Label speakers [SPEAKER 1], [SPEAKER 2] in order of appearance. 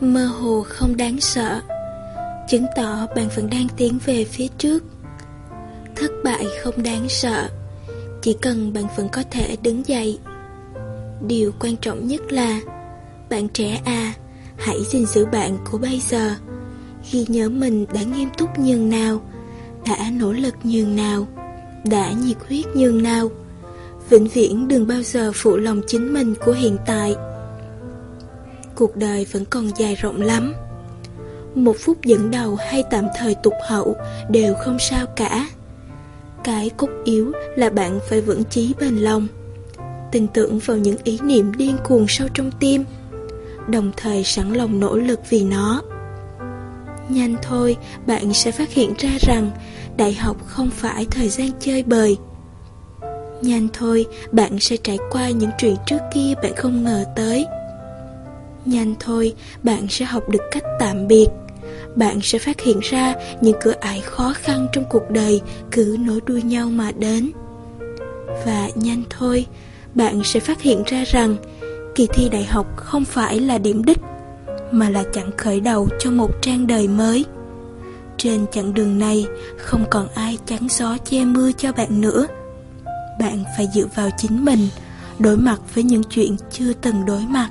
[SPEAKER 1] Mơ hồ không đáng sợ. Chứng tỏ bạn vẫn đang tiến về phía trước. Thất bại không đáng sợ. Chỉ cần bạn vẫn có thể đứng dậy. Điều quan trọng nhất là, Bạn trẻ à Hãy gìn giữ bạn của bây giờ. Ghi nhớ mình đã nghiêm túc nhường nào, Đã nỗ lực nhường nào, Đã nhiệt huyết nhường nào. Vĩnh viễn đừng bao giờ phụ lòng chính mình của hiện tại. Cuộc đời vẫn còn dài rộng lắm. Một phút dẫn đầu hay tạm thời tụt hậu Đều không sao cả. Cái cốt yếu là bạn phải vững chí bền lòng Tin tưởng vào những ý niệm điên cuồng sâu trong tim Đồng thời sẵn lòng nỗ lực vì nó. Nhanh thôi, bạn sẽ phát hiện ra rằng Đại học không phải thời gian chơi bời. Nhanh thôi, bạn sẽ trải qua những chuyện trước kia bạn không ngờ tới. Nhanh thôi, bạn sẽ học được cách tạm biệt. Bạn sẽ phát hiện ra những cửa ải khó khăn trong cuộc đời cứ nối đuôi nhau mà đến. Và nhanh thôi, bạn sẽ phát hiện ra rằng kỳ thi đại học không phải là điểm đích, mà là chặng khởi đầu cho một trang đời mới. Trên chặng đường này, không còn ai chắn gió che mưa cho bạn nữa bạn phải dựa vào chính mình đối mặt với những chuyện chưa từng đối mặt